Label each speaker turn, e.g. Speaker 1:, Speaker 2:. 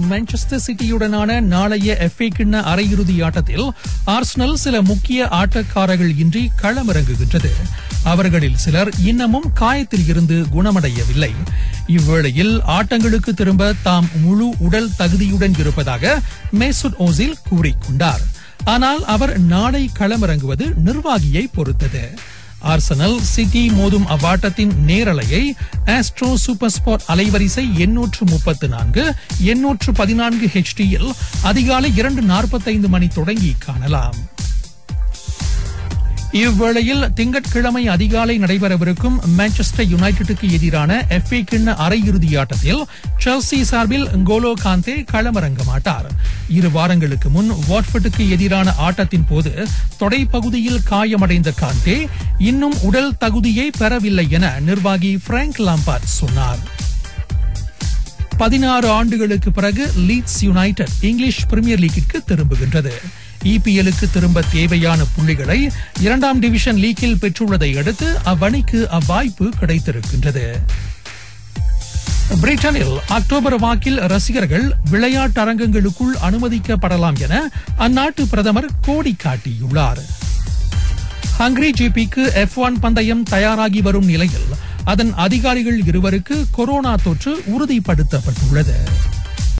Speaker 1: Manchester சிட்டியுடனான நாளைய FA கிண்ண அரையிறுதி ஆட்டத்தில் ஆர்சனல் சில முக்கிய ஆட்டக்காரர்கள் இன்றி களமிறங்குகின்றது. அவர்களில் சிலர் இன்னமும் காயத்தில் இருந்து குணமடையவில்லை. இவ்வேளையில் ஆட்டங்களுக்கு திரும்ப தாம் முழு உடல் தகுதியுடன் இருப்பதாக மேசுட் ஓசில் கூறிக்கொண்டார். ஆனால் அவர் நாளை களமிறங்குவது நிர்வாகியை பொறுத்தது. ஆர்சனல் சிட்டி மோதும் அவ்வாட்டத்தின் நேரலையை ஆஸ்ட்ரோ சூப்பர் ஸ்பாட் அலைவரிசை எண்ணூற்று முப்பத்து நான்கு எண்ணூற்று பதினான்கு ஹெச்டியில் அதிகாலை இரண்டு நாற்பத்தைந்து மணி தொடங்கி காணலாம். இவ்வேளையில் திங்கட்கிழமை அதிகாலை நடைபெறவிருக்கும் மான்செஸ்டர் யுனைடெடுக்கு எதிரான எஃப் ஏ கிண்ண அரையிறுதி ஆட்டத்தில் செல்சி சார்பில் கோலோ காந்தே களமிறங்க மாட்டார். இரு வாரங்களுக்கு முன் வாட்ஃபர்டுக்கு எதிரான ஆட்டத்தின் போது தொடைப்பகுதியில் காயமடைந்த காந்தே இன்னும் உடல் தகுதியை பெறவில்லை என நிர்வாகி பிராங்க் லாம்பார்ட் சொன்னார். பதினாறு ஆண்டுகளுக்கு பிறகு லீட்ஸ் யுனைடெட் இங்கிலீஷ் பிரீமியர் லீக்கிற்கு திரும்புகின்றது. இபிஎலுக்கு திரும்ப தேவையான புள்ளிகளை இரண்டாம் டிவிஷன் லீக்கில் பெற்றுள்ளதை அடுத்து அவ்வணிக்கு அவ்வாய்ப்பு கிடைத்திருக்கின்றது. பிரிட்டனில் அக்டோபர் வாக்கில் ரசிகர்கள் விளையாட்டரங்கங்களுக்குள் அனுமதிக்கப்படலாம் என அந்நாட்டு பிரதமர் கோடி காட்டியுள்ளார். ஹங்கரி ஜிபிக்கு எஃப் ஒன் பந்தயம் தயாராகி வரும் நிலையில் அதன் அதிகாரிகள் இருவருக்கு கொரோனா தொற்று உறுதிப்படுத்தப்பட்டுள்ளது.